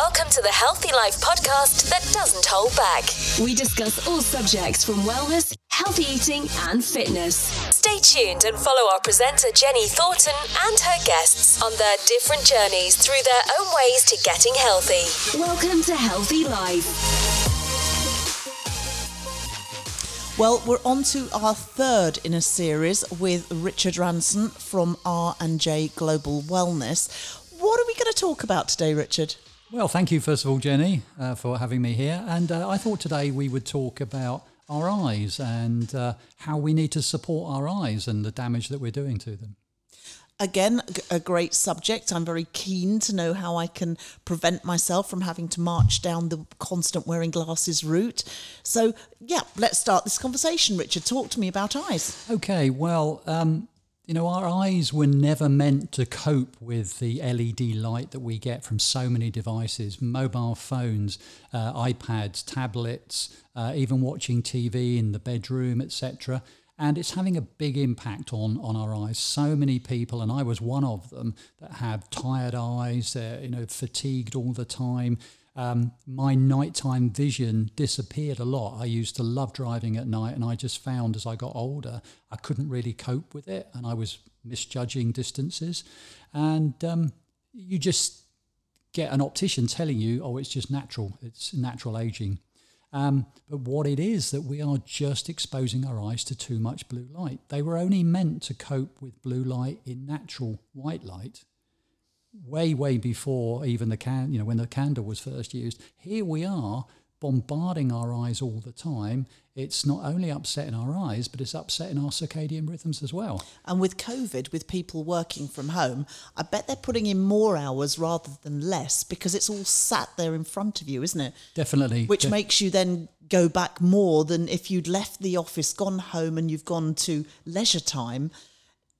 Welcome to the Healthy Life podcast that doesn't hold back. We discuss all subjects from wellness, healthy eating, and fitness. Stay tuned and follow our presenter Jenny Thornton and her guests on their different journeys through their own ways to getting healthy. Welcome to Healthy Life. Well, we're on to our third in a series with Richard Ranson from R&J Global Wellness. What are we going to talk about today, Richard? Well, thank you, first of all, Jenny, uh, for having me here. And uh, I thought today we would talk about our eyes and uh, how we need to support our eyes and the damage that we're doing to them. Again, a great subject. I'm very keen to know how I can prevent myself from having to march down the constant wearing glasses route. So, yeah, let's start this conversation, Richard. Talk to me about eyes. Okay, well, um, you know, our eyes were never meant to cope with the LED light that we get from so many devices mobile phones, uh, iPads, tablets, uh, even watching TV in the bedroom, etc. And it's having a big impact on, on our eyes. So many people, and I was one of them, that have tired eyes, they're you know, fatigued all the time um, my nighttime vision disappeared a lot. I used to love driving at night, and I just found as I got older, I couldn't really cope with it, and I was misjudging distances. And um, you just get an optician telling you, oh, it's just natural, it's natural aging. Um, but what it is that we are just exposing our eyes to too much blue light. They were only meant to cope with blue light in natural white light way, way before even the can, you know, when the candle was first used. Here we are bombarding our eyes all the time. It's not only upsetting our eyes, but it's upsetting our circadian rhythms as well. And with COVID, with people working from home, I bet they're putting in more hours rather than less because it's all sat there in front of you, isn't it? Definitely. Which makes you then go back more than if you'd left the office, gone home, and you've gone to leisure time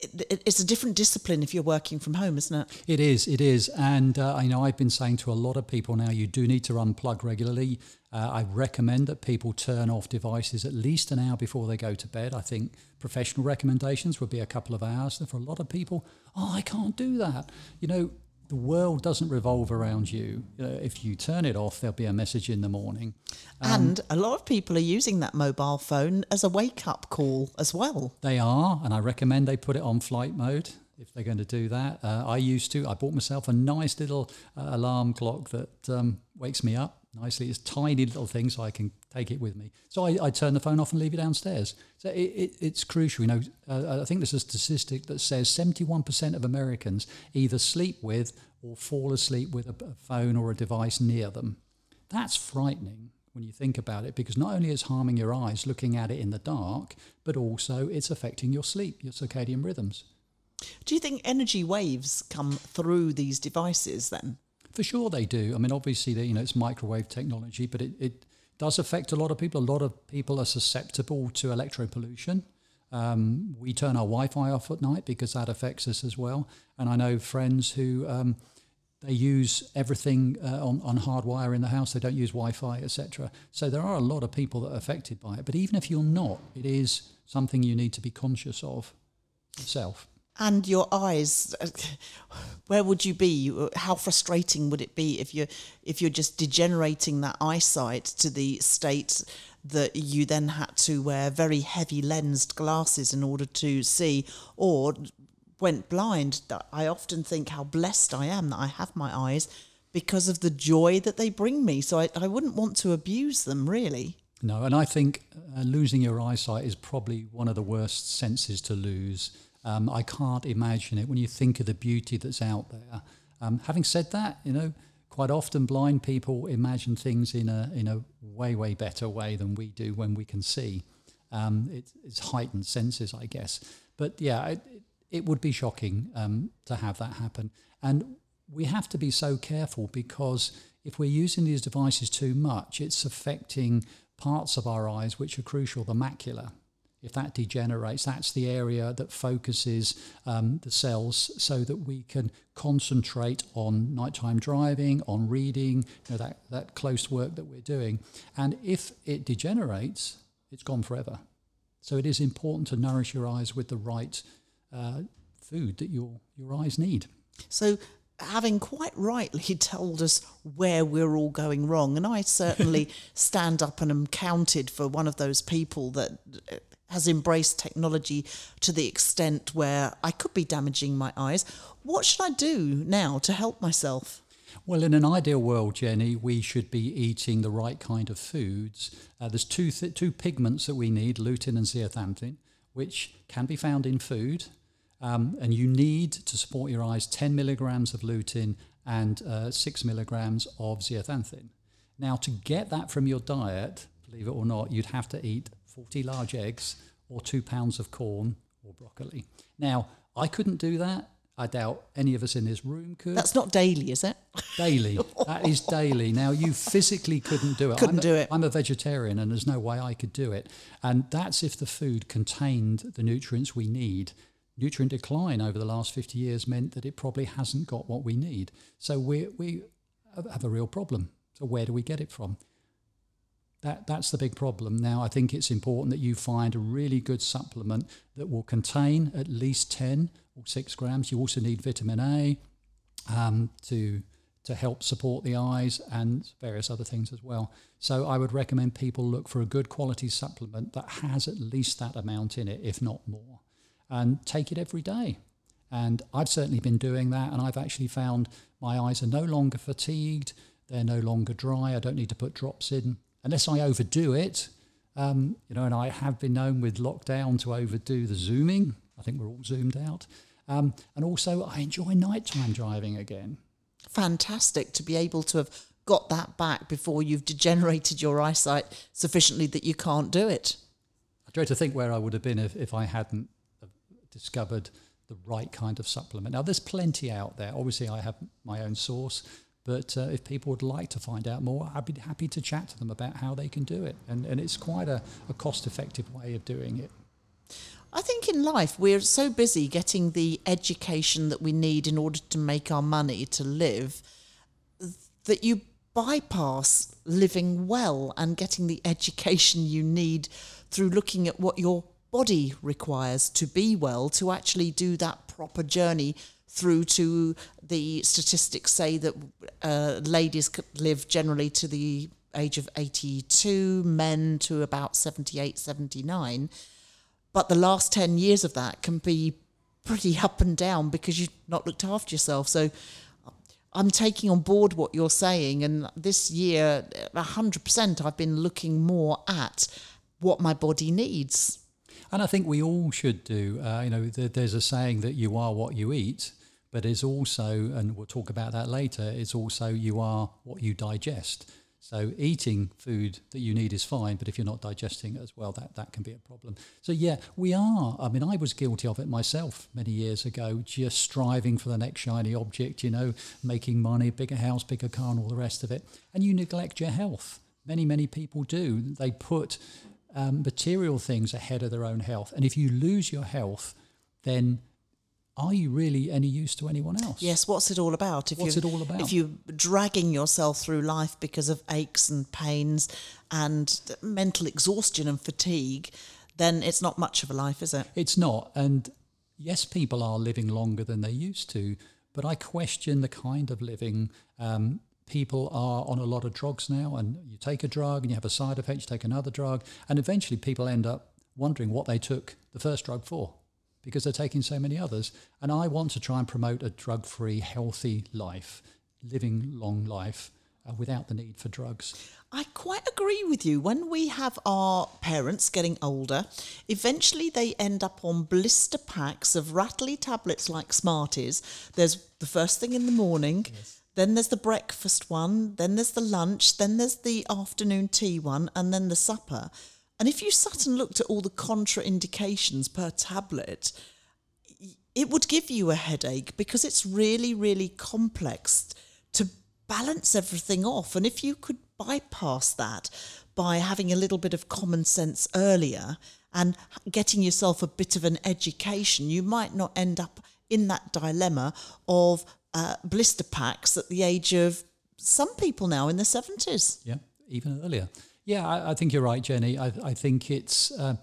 it's a different discipline if you're working from home, isn't it? It is, it is. And uh, I know I've been saying to a lot of people now, you do need to unplug regularly. Uh, I recommend that people turn off devices at least an hour before they go to bed. I think professional recommendations would be a couple of hours. And for a lot of people, oh, I can't do that. You know, the world doesn't revolve around you. If you turn it off, there'll be a message in the morning. Um, and a lot of people are using that mobile phone as a wake up call as well. They are, and I recommend they put it on flight mode if they're going to do that. Uh, I used to. I bought myself a nice little uh, alarm clock that um, wakes me up nicely. It's tiny little thing, so I can take it with me. So I, I turn the phone off and leave it downstairs. So it, it, it's crucial. You know, uh, I think there's a statistic that says 71% of Americans either sleep with or fall asleep with a, a phone or a device near them. That's frightening when you think about it, because not only is harming your eyes looking at it in the dark, but also it's affecting your sleep, your circadian rhythms. Do you think energy waves come through these devices then? For sure, they do. I mean, obviously, they, you know, it's microwave technology, but it, it does affect a lot of people. A lot of people are susceptible to electropollution. Um, we turn our Wi-Fi off at night because that affects us as well. And I know friends who um, they use everything uh, on, on hardwire in the house. They don't use Wi-Fi, etc. So there are a lot of people that are affected by it. But even if you're not, it is something you need to be conscious of yourself and your eyes where would you be? How frustrating would it be if you if you're just degenerating that eyesight to the state that you then had to wear very heavy lensed glasses in order to see or went blind? I often think how blessed i am that i have my eyes because of the joy that they bring me. So i, I wouldn't want to abuse them really. No and i think uh, losing your eyesight is probably one of the worst senses to lose um, I can't imagine it when you think of the beauty that's out there. Um, having said that, you know, quite often blind people imagine things in a in a way way better way than we do when we can see. Um, it, it's heightened senses, I guess. But yeah, it, it would be shocking um, to have that happen, and we have to be so careful because if we're using these devices too much, it's affecting parts of our eyes which are crucial, the macula if that degenerates, that's the area that focuses um, the cells so that we can concentrate on nighttime driving, on reading, you know, that, that close work that we're doing. And if it degenerates, it's gone forever. So it is important to nourish your eyes with the right uh, food that your, your eyes need. So having quite rightly told us where we're all going wrong. And I certainly stand up and am counted for one of those people that has embraced technology to the extent where I could be damaging my eyes. What should I do now to help myself? Well, in an ideal world, Jenny, we should be eating the right kind of foods. Uh, there's two th- two pigments that we need, lutein and zeaxanthin, which can be found in food. Um, and you need to support your eyes 10 milligrams of lutein and uh, 6 milligrams of zeaxanthin. Now, to get that from your diet, believe it or not, you'd have to eat 40 large eggs or two pounds of corn or broccoli. Now, I couldn't do that. I doubt any of us in this room could. That's not daily, is it? Daily. that is daily. Now, you physically couldn't do it. Couldn't I'm do it. I'm a vegetarian and there's no way I could do it. And that's if the food contained the nutrients we need. Nutrient decline over the last 50 years meant that it probably hasn't got what we need. So we, we have a real problem. So, where do we get it from? That, that's the big problem. Now, I think it's important that you find a really good supplement that will contain at least 10 or 6 grams. You also need vitamin A um, to, to help support the eyes and various other things as well. So, I would recommend people look for a good quality supplement that has at least that amount in it, if not more, and take it every day. And I've certainly been doing that, and I've actually found my eyes are no longer fatigued, they're no longer dry, I don't need to put drops in unless I overdo it, um, you know, and I have been known with lockdown to overdo the zooming. I think we're all zoomed out. Um, and also, I enjoy nighttime driving again. Fantastic to be able to have got that back before you've degenerated your eyesight sufficiently that you can't do it. I try to think where I would have been if, if I hadn't discovered the right kind of supplement. Now, there's plenty out there. Obviously, I have my own source, but uh, if people would like to find out more, I'd be happy to chat to them about how they can do it. And, and it's quite a, a cost effective way of doing it. I think in life we're so busy getting the education that we need in order to make our money to live that you bypass living well and getting the education you need through looking at what your body requires to be well to actually do that proper journey through to the statistics say that uh, ladies live generally to the age of 82, men to about 78, 79. But the last 10 years of that can be pretty up and down because you've not looked after yourself. So I'm taking on board what you're saying. And this year, 100%, I've been looking more at what my body needs. And I think we all should do. Uh, you know, there's a saying that you are what you eat but it's also, and we'll talk about that later, it's also you are what you digest. So eating food that you need is fine, but if you're not digesting it as well, that, that can be a problem. So yeah, we are. I mean, I was guilty of it myself many years ago, just striving for the next shiny object, you know, making money, bigger house, bigger car, and all the rest of it. And you neglect your health. Many, many people do. They put um, material things ahead of their own health. And if you lose your health, then are you really any use to anyone else? Yes, what's it all about? If what's it all about? If you're dragging yourself through life because of aches and pains and mental exhaustion and fatigue, then it's not much of a life, is it? It's not. And yes, people are living longer than they used to, but I question the kind of living. Um, people are on a lot of drugs now, and you take a drug and you have a side effect, you take another drug, and eventually people end up wondering what they took the first drug for because they're taking so many others. And I want to try and promote a drug free, healthy life, living long life uh, without the need for drugs. I quite agree with you. When we have our parents getting older, eventually they end up on blister packs of rattly tablets like Smarties. There's the first thing in the morning. Yes. Then there's the breakfast one, then there's the lunch, then there's the afternoon tea one, and then the supper. And if you sat and looked at all the contraindications per tablet, it would give you a headache because it's really, really complex to balance everything off. And if you could bypass that by having a little bit of common sense earlier and getting yourself a bit of an education, you might not end up in that dilemma of uh, blister packs at the age of some people now in the 70s. Yeah, even earlier. Yeah, I, I think you're right, Jenny. I, I think it's uh,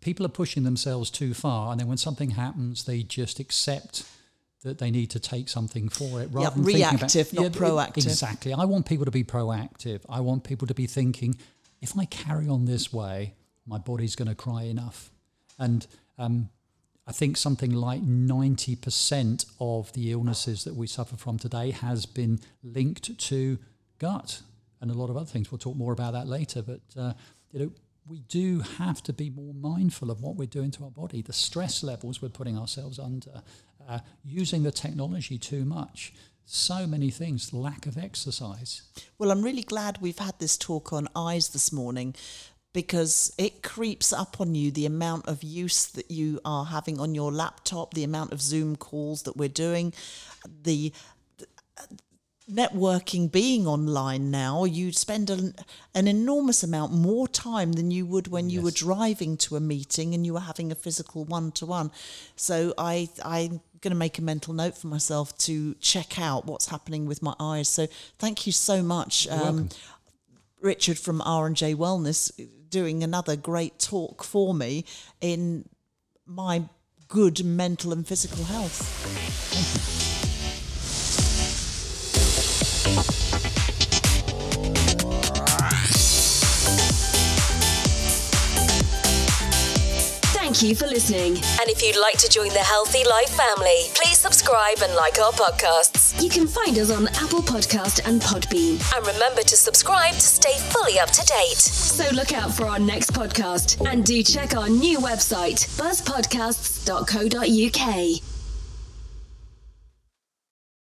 people are pushing themselves too far, and then when something happens, they just accept that they need to take something for it rather than reactive, about, not yeah, proactive. Exactly. I want people to be proactive. I want people to be thinking, if I carry on this way, my body's going to cry enough. And um, I think something like 90% of the illnesses that we suffer from today has been linked to gut and a lot of other things. We'll talk more about that later. But, uh, you know, we do have to be more mindful of what we're doing to our body, the stress levels we're putting ourselves under, uh, using the technology too much. So many things, lack of exercise. Well, I'm really glad we've had this talk on eyes this morning because it creeps up on you the amount of use that you are having on your laptop, the amount of Zoom calls that we're doing, the networking being online now, you spend an, an enormous amount more time than you would when you were driving to a meeting and you were having a physical one to one. So I I'm going to make a mental note for myself to check out what's happening with my eyes. So thank you so much, um, Richard from R and J Wellness, doing another great talk for me in my good mental and physical health. Thank you for listening. And if you'd like to join the Healthy Life family, please subscribe and like our podcasts. You can find us on Apple Podcast and Podbean. And remember to subscribe to stay fully up to date. So look out for our next podcast and do check our new website, buzzpodcasts.co.uk.